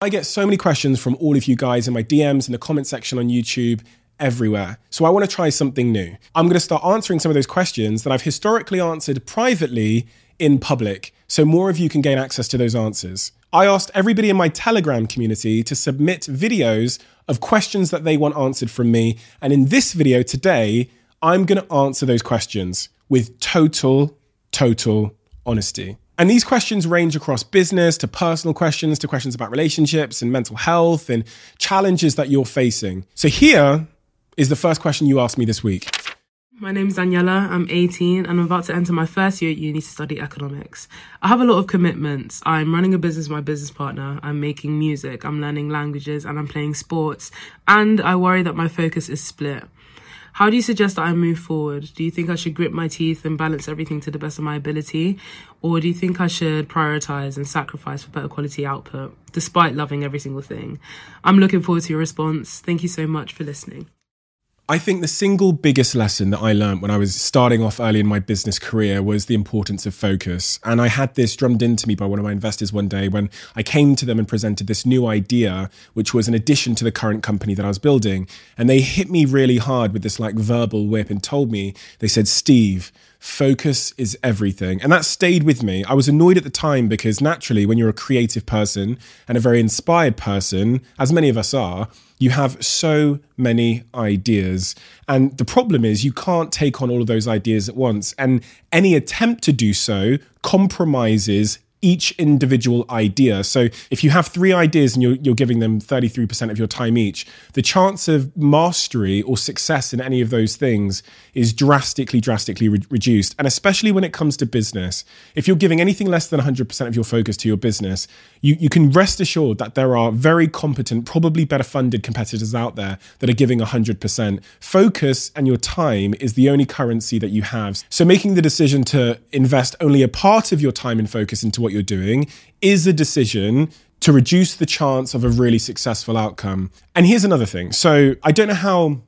I get so many questions from all of you guys in my DMs, in the comment section on YouTube, everywhere. So I want to try something new. I'm going to start answering some of those questions that I've historically answered privately in public so more of you can gain access to those answers. I asked everybody in my Telegram community to submit videos of questions that they want answered from me. And in this video today, I'm going to answer those questions with total, total honesty. And these questions range across business to personal questions to questions about relationships and mental health and challenges that you're facing. So here is the first question you asked me this week. My name is Daniela. I'm 18 and I'm about to enter my first year at uni to study economics. I have a lot of commitments. I'm running a business with my business partner. I'm making music. I'm learning languages and I'm playing sports. And I worry that my focus is split. How do you suggest that I move forward? Do you think I should grit my teeth and balance everything to the best of my ability? Or do you think I should prioritize and sacrifice for better quality output, despite loving every single thing? I'm looking forward to your response. Thank you so much for listening. I think the single biggest lesson that I learned when I was starting off early in my business career was the importance of focus. And I had this drummed into me by one of my investors one day when I came to them and presented this new idea, which was an addition to the current company that I was building. And they hit me really hard with this like verbal whip and told me, they said, Steve, focus is everything. And that stayed with me. I was annoyed at the time because naturally, when you're a creative person and a very inspired person, as many of us are, you have so many ideas. And the problem is, you can't take on all of those ideas at once. And any attempt to do so compromises each individual idea. So if you have three ideas and you're, you're giving them 33% of your time each, the chance of mastery or success in any of those things is drastically, drastically re- reduced. And especially when it comes to business, if you're giving anything less than 100% of your focus to your business, you, you can rest assured that there are very competent, probably better funded competitors out there that are giving 100%. Focus and your time is the only currency that you have. So making the decision to invest only a part of your time and focus into what you're doing is a decision to reduce the chance of a really successful outcome. And here's another thing. So I don't know how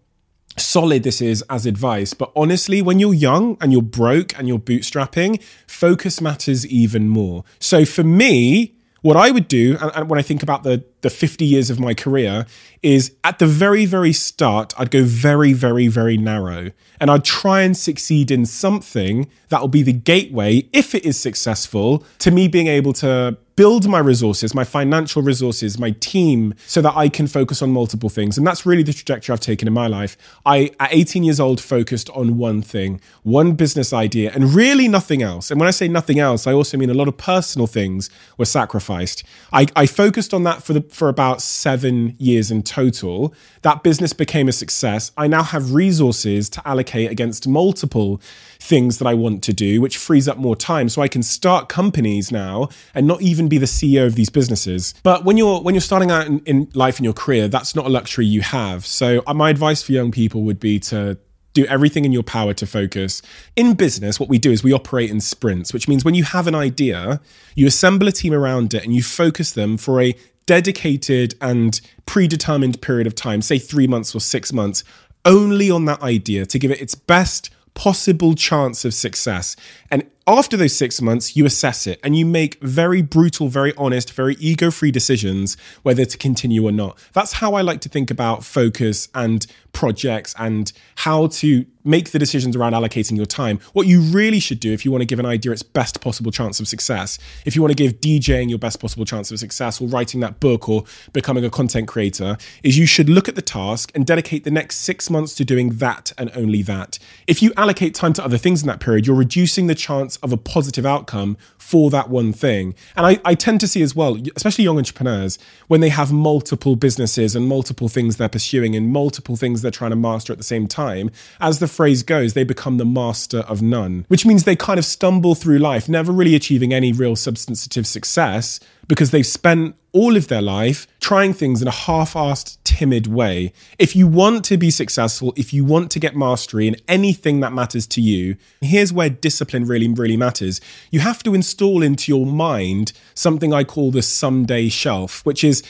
solid this is as advice, but honestly, when you're young and you're broke and you're bootstrapping, focus matters even more. So for me, what I would do, and, when I think about the the 50 years of my career, is at the very, very start, I'd go very, very, very narrow. And I'd try and succeed in something that will be the gateway, if it is successful, to me being able to build my resources, my financial resources, my team, so that I can focus on multiple things. And that's really the trajectory I've taken in my life. I, at 18 years old, focused on one thing, one business idea, and really nothing else. And when I say nothing else, I also mean a lot of personal things were sacrificed. I, I focused on that for the for about seven years in total. That business became a success. I now have resources to allocate against multiple things that I want to do, which frees up more time. So I can start companies now and not even be the CEO of these businesses. But when you're when you're starting out in, in life in your career, that's not a luxury you have. So uh, my advice for young people would be to do everything in your power to focus. In business, what we do is we operate in sprints, which means when you have an idea, you assemble a team around it and you focus them for a dedicated and predetermined period of time, say three months or six months, only on that idea to give it its best possible chance of success. And after those six months, you assess it and you make very brutal, very honest, very ego free decisions whether to continue or not. That's how I like to think about focus and projects and how to make the decisions around allocating your time. What you really should do if you want to give an idea its best possible chance of success, if you want to give DJing your best possible chance of success or writing that book or becoming a content creator, is you should look at the task and dedicate the next six months to doing that and only that. If you allocate time to other things in that period, you're reducing the chance of a positive outcome for that one thing. And I, I tend to see as well, especially young entrepreneurs, when they have multiple businesses and multiple things they're pursuing and multiple things they're trying to master at the same time, as the phrase goes, they become the master of none, which means they kind of stumble through life, never really achieving any real substantive success because they've spent all of their life trying things in a half assed, timid way. If you want to be successful, if you want to get mastery in anything that matters to you, here's where discipline really, really matters. You have to install into your mind something I call the someday shelf, which is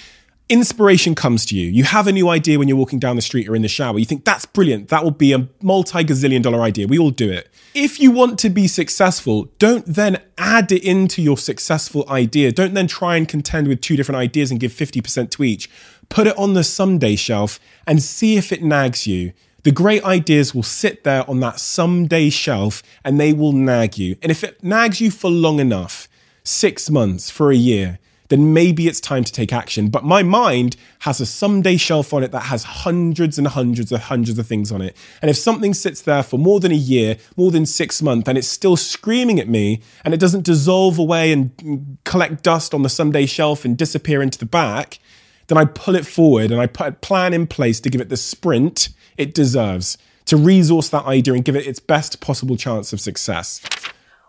inspiration comes to you. You have a new idea when you're walking down the street or in the shower. You think that's brilliant. That will be a multi gazillion dollar idea. We all do it. If you want to be successful, don't then add it into your successful idea. Don't then try and contend with two different ideas and give 50% to each. Put it on the someday shelf and see if it nags you. The great ideas will sit there on that someday shelf and they will nag you. And if it nags you for long enough, six months, for a year, then maybe it's time to take action. But my mind has a someday shelf on it that has hundreds and hundreds of hundreds of things on it. And if something sits there for more than a year, more than six months, and it's still screaming at me and it doesn't dissolve away and collect dust on the someday shelf and disappear into the back, then I pull it forward and I put a plan in place to give it the sprint it deserves, to resource that idea and give it its best possible chance of success.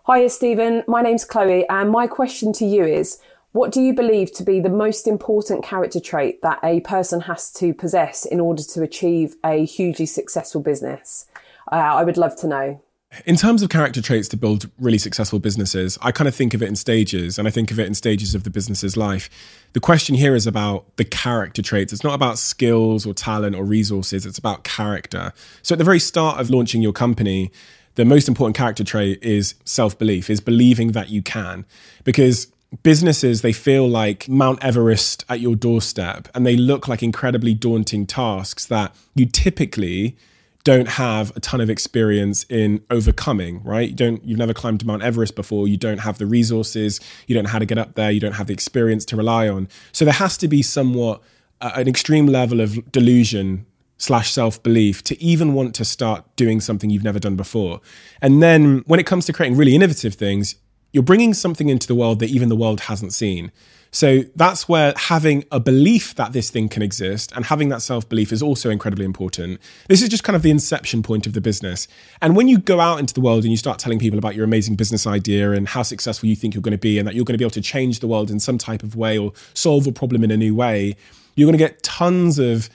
Hiya, Stephen. My name's Chloe, and my question to you is what do you believe to be the most important character trait that a person has to possess in order to achieve a hugely successful business? Uh, I would love to know. In terms of character traits to build really successful businesses, I kind of think of it in stages, and I think of it in stages of the business's life. The question here is about the character traits. It's not about skills or talent or resources, it's about character. So, at the very start of launching your company, the most important character trait is self belief, is believing that you can. Because businesses they feel like mount everest at your doorstep and they look like incredibly daunting tasks that you typically don't have a ton of experience in overcoming right? You don't you've never climbed mount everest before. You don't have the resources. You don't know how to get up there. You don't have the experience to rely on. So there has to be somewhat uh, an extreme level of delusion slash self belief to even want to start doing something you've never done before. And then when it comes to creating really innovative things, you're bringing something into the world that even the world hasn't seen. So that's where having a belief that this thing can exist and having that self belief is also incredibly important. This is just kind of the inception point of the business. And when you go out into the world and you start telling people about your amazing business idea and how successful you think you're going to be and that you're going to be able to change the world in some type of way or solve a problem in a new way, you're going to get tons of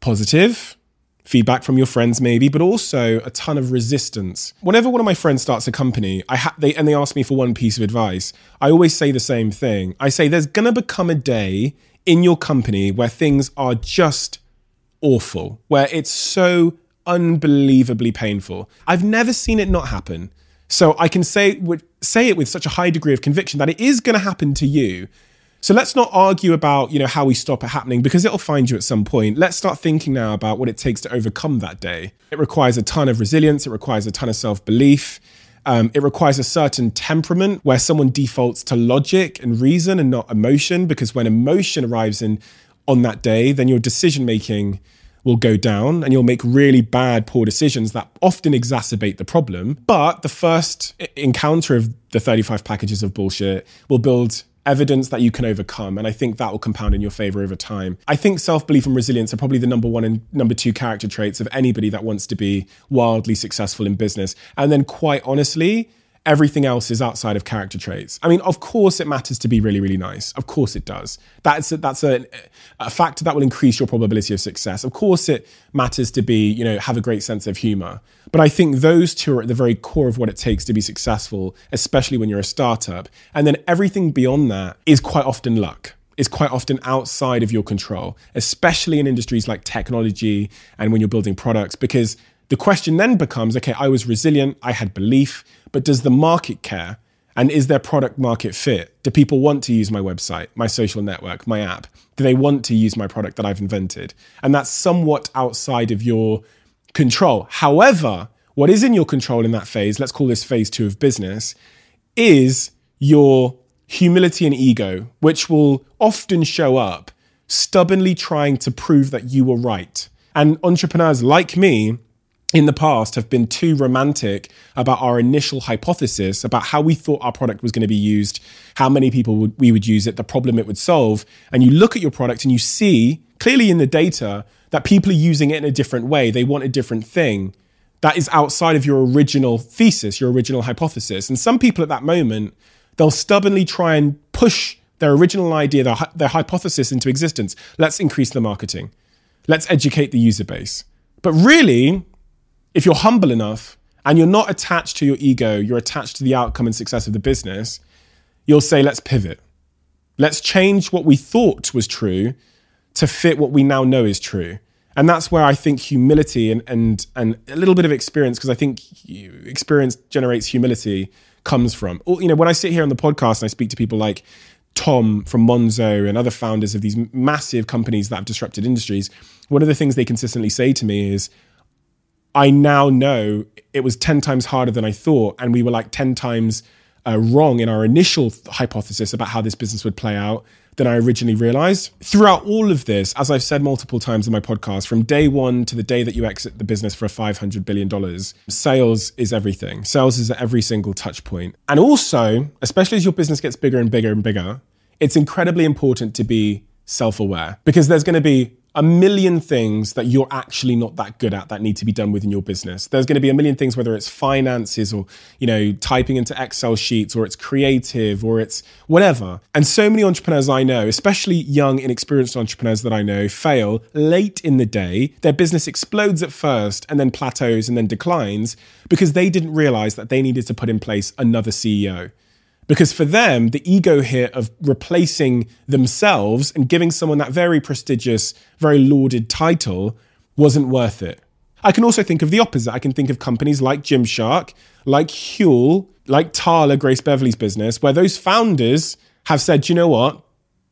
positive, feedback from your friends maybe but also a ton of resistance. Whenever one of my friends starts a company i ha- they and they ask me for one piece of advice i always say the same thing. I say there's going to become a day in your company where things are just awful where it's so unbelievably painful. I've never seen it not happen. So i can say say it with such a high degree of conviction that it is going to happen to you so let's not argue about, you know, how we stop it happening because it'll find you at some point. Let's start thinking now about what it takes to overcome that day. It requires a ton of resilience, it requires a ton of self-belief. Um, it requires a certain temperament where someone defaults to logic and reason and not emotion, because when emotion arrives in on that day, then your decision making will go down and you'll make really bad, poor decisions that often exacerbate the problem. But the first encounter of the 35 packages of bullshit will build evidence that you can overcome. And I think that will compound in your favor over time. I think self belief and resilience are probably the number one and number two character traits of anybody that wants to be wildly successful in business. And then, quite honestly, everything else is outside of character traits. I mean, of course, it matters to be really, really nice. Of course, it does. That's a, that's a, a factor that will increase your probability of success. Of course, it matters to be, you know, have a great sense of humor. But I think those two are at the very core of what it takes to be successful, especially when you're a startup. And then everything beyond that is quite often luck is quite often outside of your control, especially in industries like technology and when you're building products, because the question then becomes okay, I was resilient, I had belief, but does the market care? And is there product market fit? Do people want to use my website, my social network, my app? Do they want to use my product that I've invented? And that's somewhat outside of your control. However, what is in your control in that phase, let's call this phase two of business, is your humility and ego, which will often show up stubbornly trying to prove that you were right. And entrepreneurs like me in the past have been too romantic about our initial hypothesis about how we thought our product was going to be used, how many people would, we would use it, the problem it would solve. And you look at your product and you see clearly in the data that people are using it in a different way. They want a different thing that is outside of your original thesis, your original hypothesis. And some people at that moment, they'll stubbornly try and push their original idea, their, their hypothesis into existence. Let's increase the marketing. Let's educate the user base. But really, if you're humble enough and you're not attached to your ego, you're attached to the outcome and success of the business, you'll say, let's pivot. Let's change what we thought was true to fit what we now know is true. And that's where I think humility and and and a little bit of experience, because I think experience generates humility, comes from. You know, when I sit here on the podcast and I speak to people like Tom from Monzo and other founders of these massive companies that have disrupted industries, one of the things they consistently say to me is, I now know it was 10 times harder than I thought. And we were like 10 times uh, wrong in our initial th- hypothesis about how this business would play out than I originally realized. Throughout all of this, as I've said multiple times in my podcast, from day one to the day that you exit the business for a $500 billion, sales is everything. Sales is at every single touch point. And also, especially as your business gets bigger and bigger and bigger, it's incredibly important to be self aware because there's going to be a million things that you're actually not that good at that need to be done within your business. There's going to be a million things, whether it's finances or, you know, typing into Excel sheets or it's creative or it's whatever. And so many entrepreneurs I know, especially young, inexperienced entrepreneurs that I know, fail late in the day. Their business explodes at first and then plateaus and then declines because they didn't realize that they needed to put in place another CEO. Because for them, the ego hit of replacing themselves and giving someone that very prestigious, very lauded title wasn't worth it. I can also think of the opposite. I can think of companies like Gymshark, like Huel, like Tala, Grace Beverley's business, where those founders have said, you know what?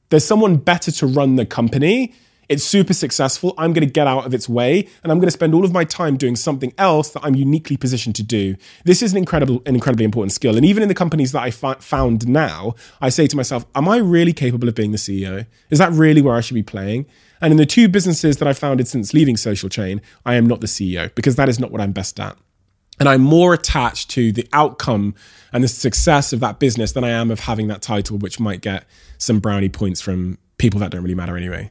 There's someone better to run the company it's super successful. I'm going to get out of its way and I'm going to spend all of my time doing something else that I'm uniquely positioned to do. This is an incredible, an incredibly important skill. And even in the companies that I found now, I say to myself, am I really capable of being the CEO? Is that really where I should be playing? And in the two businesses that I founded since leaving Social Chain, I am not the CEO because that is not what I'm best at. And I'm more attached to the outcome and the success of that business than I am of having that title, which might get some brownie points from people that don't really matter anyway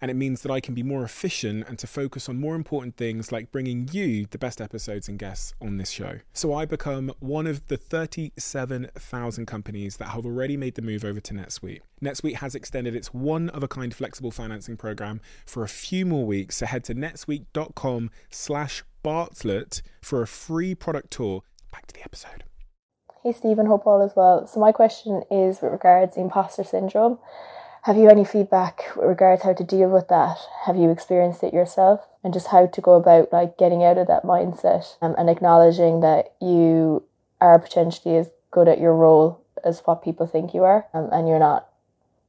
and it means that I can be more efficient and to focus on more important things like bringing you the best episodes and guests on this show. So I become one of the 37,000 companies that have already made the move over to NetSuite. NetSuite has extended its one of a kind flexible financing program for a few more weeks, so head to netsuite.com slash Bartlett for a free product tour. Back to the episode. Hey Stephen, hope all is well. So my question is with regards imposter syndrome. Have you any feedback regards how to deal with that? Have you experienced it yourself? And just how to go about like getting out of that mindset um, and acknowledging that you are potentially as good at your role as what people think you are um, and you're not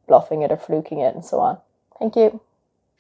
bluffing it or fluking it and so on. Thank you.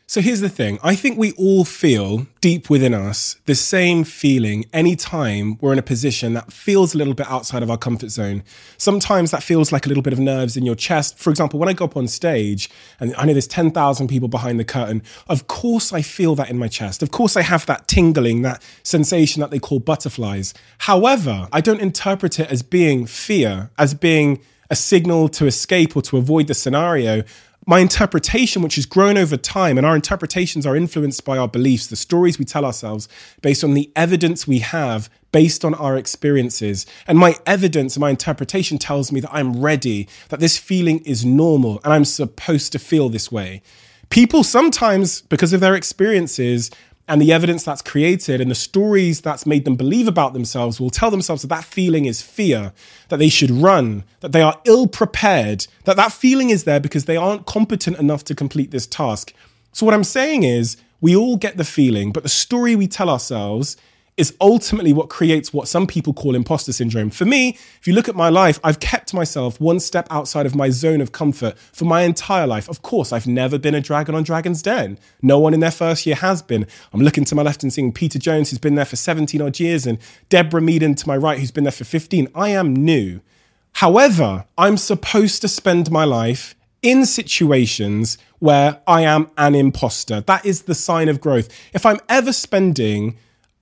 So here's the thing I think we all feel deep within us the same feeling anytime we're in a position that feels a little bit outside of our comfort zone. Sometimes that feels like a little bit of nerves in your chest. For example, when I go up on stage and I know there's 10,000 people behind the curtain, of course I feel that in my chest. Of course I have that tingling, that sensation that they call butterflies. However, I don't interpret it as being fear, as being a signal to escape or to avoid the scenario my interpretation, which has grown over time, and our interpretations are influenced by our beliefs, the stories we tell ourselves based on the evidence we have based on our experiences. And my evidence, and my interpretation tells me that I'm ready, that this feeling is normal, and I'm supposed to feel this way. People sometimes, because of their experiences, and the evidence that's created and the stories that's made them believe about themselves will tell themselves that that feeling is fear, that they should run, that they are ill prepared, that that feeling is there because they aren't competent enough to complete this task. So, what I'm saying is, we all get the feeling, but the story we tell ourselves is ultimately what creates what some people call imposter syndrome. For me, if you look at my life, I've kept myself one step outside of my zone of comfort for my entire life. Of course, I've never been a dragon on Dragon's Den. No one in their first year has been. I'm looking to my left and seeing Peter Jones, who's been there for 17 odd years, and Deborah Meaden to my right, who's been there for 15. I am new. However, I'm supposed to spend my life in situations where I am an imposter. That is the sign of growth. If I'm ever spending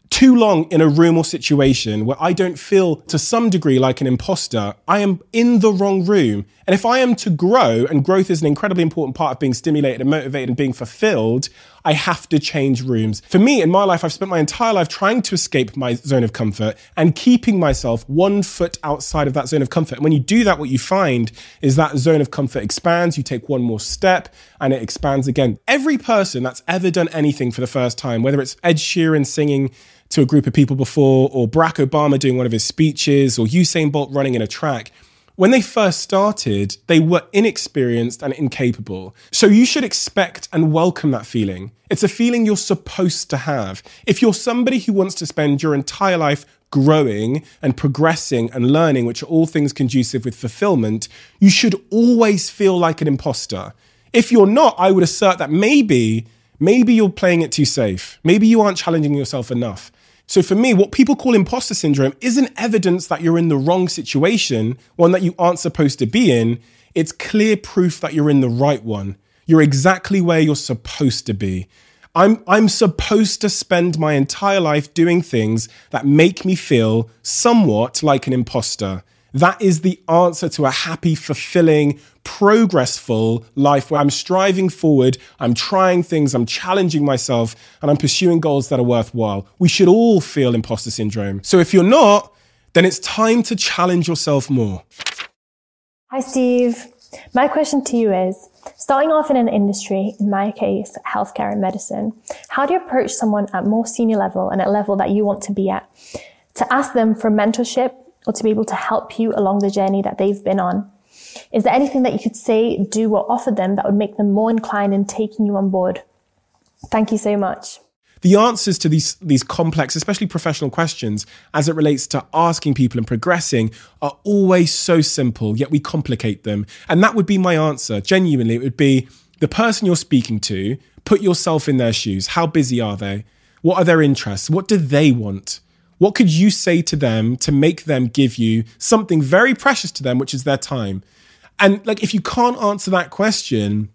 too long in a room or situation where I don't feel to some degree like an imposter, I am in the wrong room. And if I am to grow, and growth is an incredibly important part of being stimulated and motivated and being fulfilled, I have to change rooms. For me, in my life, I've spent my entire life trying to escape my zone of comfort and keeping myself one foot outside of that zone of comfort. And when you do that, what you find is that zone of comfort expands. You take one more step and it expands again. Every person that's ever done anything for the first time, whether it's Ed Sheeran singing, to a group of people before, or Barack Obama doing one of his speeches, or Usain Bolt running in a track. When they first started, they were inexperienced and incapable. So you should expect and welcome that feeling. It's a feeling you're supposed to have. If you're somebody who wants to spend your entire life growing and progressing and learning, which are all things conducive with fulfillment, you should always feel like an imposter. If you're not, I would assert that maybe, maybe you're playing it too safe. Maybe you aren't challenging yourself enough. So for me, what people call imposter syndrome isn't evidence that you're in the wrong situation, one that you aren't supposed to be in. It's clear proof that you're in the right one. You're exactly where you're supposed to be. I'm, I'm supposed to spend my entire life doing things that make me feel somewhat like an imposter. That is the answer to a happy, fulfilling, progressful life where I'm striving forward, I'm trying things, I'm challenging myself, and I'm pursuing goals that are worthwhile. We should all feel imposter syndrome. So if you're not, then it's time to challenge yourself more. Hi, Steve. My question to you is starting off in an industry, in my case, healthcare and medicine, how do you approach someone at more senior level and at level that you want to be at to ask them for mentorship or to be able to help you along the journey that they've been on? Is there anything that you could say, do, or offer them that would make them more inclined in taking you on board? Thank you so much. The answers to these, these complex, especially professional questions, as it relates to asking people and progressing, are always so simple, yet we complicate them. And that would be my answer. Genuinely, it would be the person you're speaking to, put yourself in their shoes. How busy are they? What are their interests? What do they want? What could you say to them to make them give you something very precious to them, which is their time? And like, if you can't answer that question,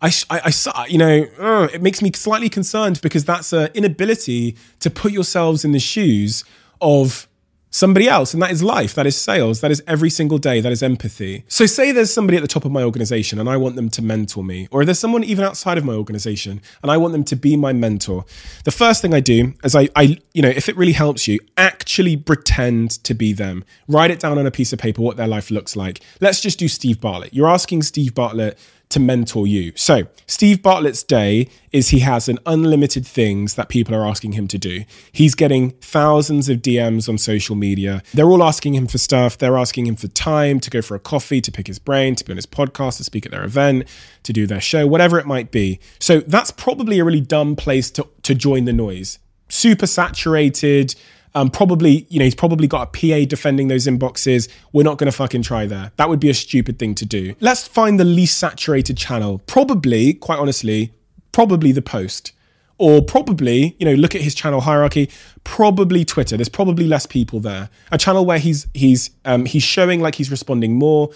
I, I, I you know, it makes me slightly concerned because that's an inability to put yourselves in the shoes of somebody else. And that is life, that is sales, that is every single day, that is empathy. So, say there's somebody at the top of my organization and I want them to mentor me, or there's someone even outside of my organization and I want them to be my mentor. The first thing I do is I, I you know, if it really helps you, actually pretend to be them. Write it down on a piece of paper what their life looks like. Let's just do Steve Bartlett. You're asking Steve Bartlett to mentor you. So, Steve Bartlett's day is he has an unlimited things that people are asking him to do. He's getting thousands of DMs on social media. They're all asking him for stuff. They're asking him for time to go for a coffee, to pick his brain, to be on his podcast, to speak at their event, to do their show, whatever it might be. So, that's probably a really dumb place to, to join the noise. Super saturated, um, probably, you know, he's probably got a PA defending those inboxes. We're not going to fucking try there. That would be a stupid thing to do. Let's find the least saturated channel. Probably, quite honestly, probably the post. Or probably, you know, look at his channel hierarchy. Probably Twitter. There's probably less people there. A channel where he's he's um, he's showing like he's responding more,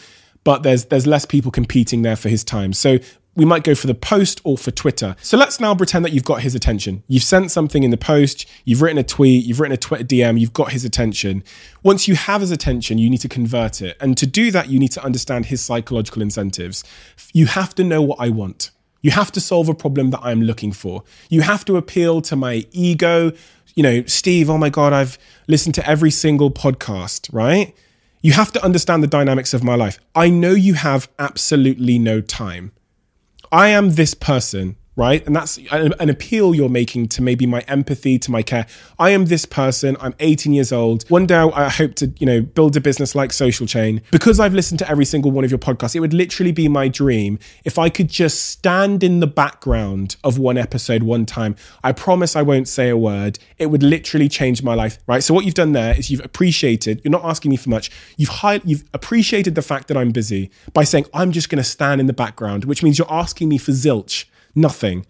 but there's there's less people competing there for his time. So we might go for the post or for Twitter. So let's now pretend that you've got his attention. You've sent something in the post, you've written a tweet, you've written a Twitter DM, you've got his attention. Once you have his attention, you need to convert it. And to do that, you need to understand his psychological incentives. You have to know what I want. You have to solve a problem that I'm looking for. You have to appeal to my ego. You know, Steve, oh my God, I've listened to every single podcast, right? You have to understand the dynamics of my life. I know you have absolutely no time. I am this person right? And that's an, appeal you're making to maybe my empathy, to my care. I am this person. I'm 18 years old. One day I hope to, you know, build a business like Social Chain. Because I've listened to every single one of your podcasts, it would literally be my dream if I could just stand in the background of one episode one time. I promise I won't say a word. It would literally change my life, right? So what you've done there is you've appreciated, you're not asking me for much. You've high, you've appreciated the fact that I'm busy by saying I'm just going to stand in the background, which means you're asking me for zilch nothing.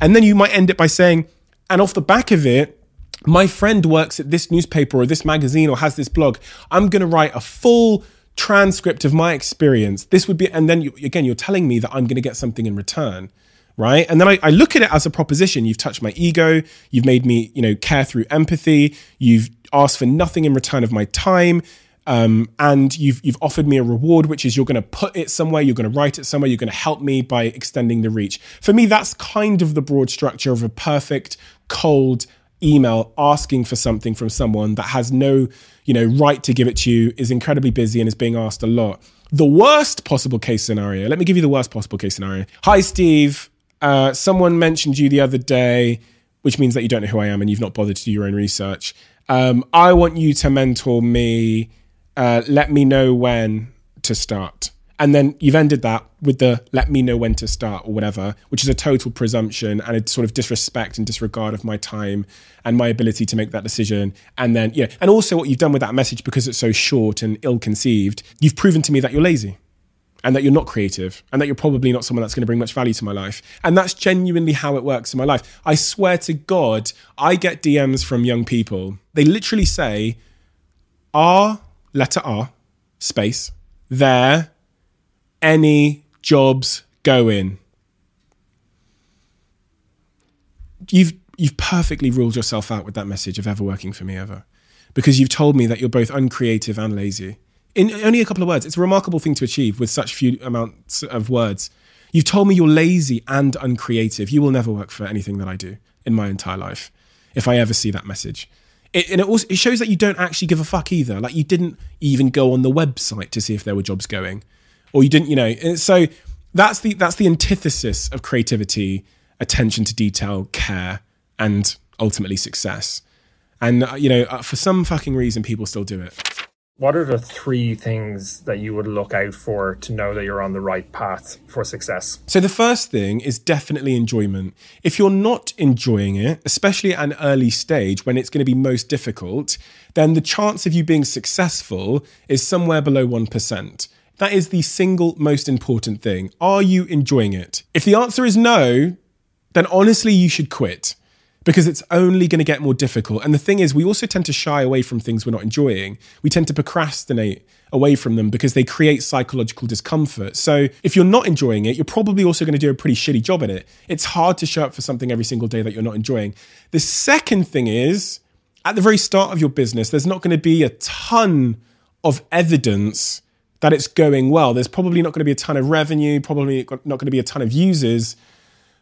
And then you might end it by saying, and off the back of it, my friend works at this newspaper or this magazine or has this blog. I'm going to write a full transcript of my experience. This would be, and then you, again, you're telling me that I'm going to get something in return. right? And then I, I, look at it as a proposition. You've touched my ego. You've made me, you know, care through empathy. You've asked for nothing in return of my time. Um, and you've you've offered me a reward, which is you're going to put it somewhere, you're going to write it somewhere, you're going to help me by extending the reach. For me, that's kind of the broad structure of a perfect cold email asking for something from someone that has no, you know, right to give it to you, is incredibly busy and is being asked a lot. The worst possible case scenario. Let me give you the worst possible case scenario. Hi, Steve. Uh, someone mentioned you the other day, which means that you don't know who I am and you've not bothered to do your own research. Um, I want you to mentor me. Uh, let me know when to start. And then you've ended that with the let me know when to start or whatever, which is a total presumption and a sort of disrespect and disregard of my time and my ability to make that decision. And then, yeah, and also what you've done with that message because it's so short and ill conceived, you've proven to me that you're lazy and that you're not creative and that you're probably not someone that's going to bring much value to my life. And that's genuinely how it works in my life. I swear to God, I get DMs from young people. They literally say, R, letter R, space, there, any jobs going. You've you've perfectly ruled yourself out with that message of ever working for me ever. Because you've told me that you're both uncreative and lazy in only a couple of words. It's a remarkable thing to achieve with such few amounts of words. You've told me you're lazy and uncreative. You will never work for anything that I do in my entire life if I ever see that message. It, and it also it shows that you don't actually give a fuck either. Like you didn't even go on the website to see if there were jobs going, or you didn't, you know. And so that's the that's the antithesis of creativity, attention to detail, care, and ultimately success. And uh, you know, uh, for some fucking reason, people still do it what are the three things that you would look out for to know that you're on the right path for success? So, the first thing is definitely enjoyment. If you're not enjoying it, especially at an early stage when it's going to be most difficult, then the chance of you being successful is somewhere below 1%. That is the single most important thing. Are you enjoying it? If the answer is no, then honestly, you should quit because it's only going to get more difficult. And the thing is, we also tend to shy away from things we're not enjoying. We tend to procrastinate away from them because they create psychological discomfort. So if you're not enjoying it, you're probably also going to do a pretty shitty job at it. It's hard to show up for something every single day that you're not enjoying. The second thing is, at the very start of your business, there's not going to be a ton of evidence that it's going well. There's probably not going to be a ton of revenue, probably not going to be a ton of users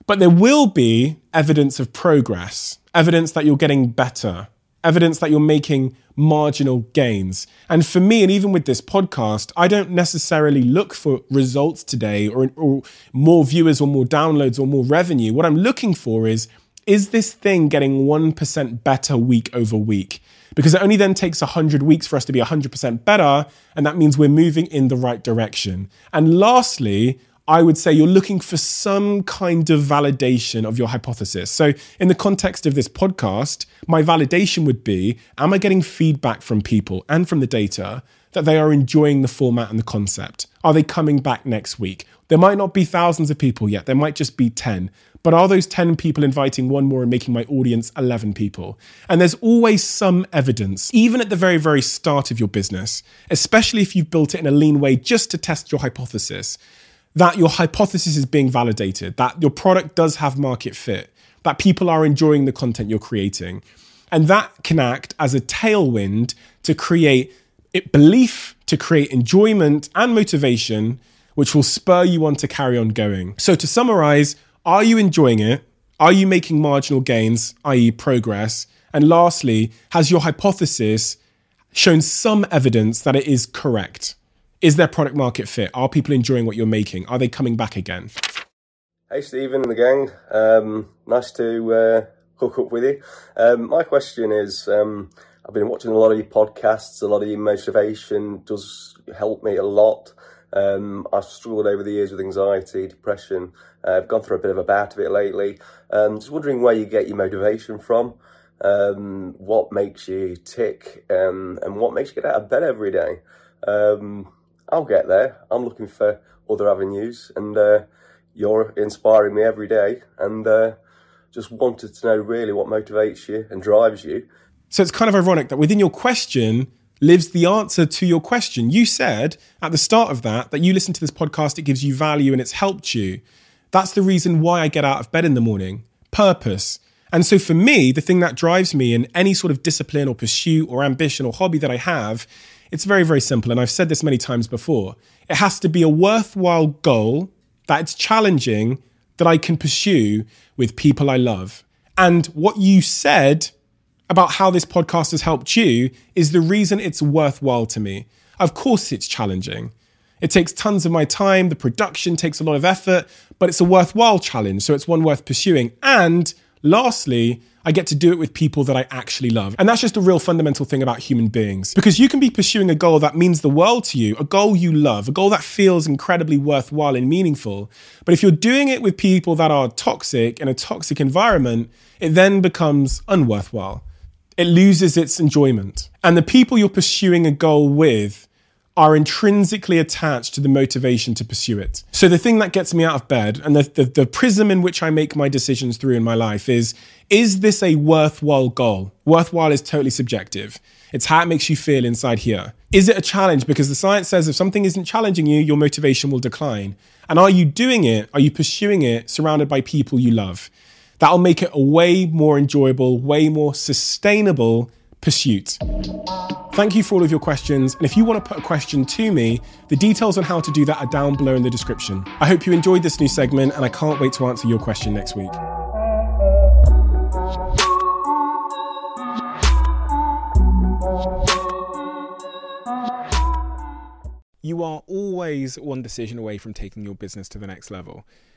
but there will be evidence of progress, evidence that you're getting better, evidence that you're making marginal gains. And for me, and even with this podcast, I don't necessarily look for results today or, or, more viewers or more downloads or more revenue. What I'm looking for is is this thing getting 1% better week over week? Because it only then takes 100 weeks for us to be 100% better. And that means we're moving in the right direction. And lastly, I would say you're looking for some kind of validation of your hypothesis. So, in the context of this podcast, my validation would be Am I getting feedback from people and from the data that they are enjoying the format and the concept? Are they coming back next week? There might not be thousands of people yet, there might just be 10. But are those 10 people inviting one more and making my audience 11 people? And there's always some evidence, even at the very, very start of your business, especially if you've built it in a lean way just to test your hypothesis that your hypothesis is being validated, that your product does have market fit, that people are enjoying the content you're creating. And that can act as a tailwind to create belief, to create enjoyment and motivation, which will spur you on to carry on going. So, to summarize, are you enjoying it? Are you making marginal gains, i.e., progress? And lastly, has your hypothesis shown some evidence that it is correct? Is there product market fit? Are people enjoying what you're making? Are they coming back again? Hey, Stephen and the gang. Um, nice to uh, hook up with you. Um, my question is um, I've been watching a lot of your podcasts, a lot of your motivation does help me a lot. Um, I've struggled over the years with anxiety, depression. Uh, I've gone through a bit of a bout of it lately. Um, just wondering where you get your motivation from, um, what makes you tick, um, and what makes you get out of bed every day. Um, I'll get there. I'm looking for other avenues, and uh, you're inspiring me every day. And uh, just wanted to know really what motivates you and drives you. So it's kind of ironic that within your question lives the answer to your question. You said at the start of that that you listen to this podcast, it gives you value and it's helped you. That's the reason why I get out of bed in the morning. Purpose. And so for me, the thing that drives me in any sort of discipline or pursuit or ambition or hobby that I have, it's very, very simple. And I've said this many times before. It has to be a worthwhile goal that it's challenging that I can pursue with people I love. And what you said about how this podcast has helped you is the reason it's worthwhile to me. Of course, it's challenging. It takes tons of my time, the production takes a lot of effort, but it's a worthwhile challenge, so it's one worth pursuing. And lastly, I get to do it with people that I actually love. And that's just a real fundamental thing about human beings. Because you can be pursuing a goal that means the world to you, a goal you love, a goal that feels incredibly worthwhile and meaningful. But if you're doing it with people that are toxic in a toxic environment, it then becomes unworthwhile. It loses its enjoyment. And the people you're pursuing a goal with are intrinsically attached to the motivation to pursue it. So the thing that gets me out of bed and the, the, the, prism in which I make my decisions through in my life is, is this a worthwhile goal? Worthwhile is totally subjective. It's how it makes you feel inside here. Is it a challenge? Because the science says if something isn't challenging you, your motivation will decline. And are you doing it? Are you pursuing it surrounded by people you love? That'll make it a way more enjoyable, way more sustainable pursuit. Thank you for all of your questions. And if you want to put a question to me, the details on how to do that are down below in the description. I hope you enjoyed this new segment, and I can't wait to answer your question next week. You are always one decision away from taking your business to the next level.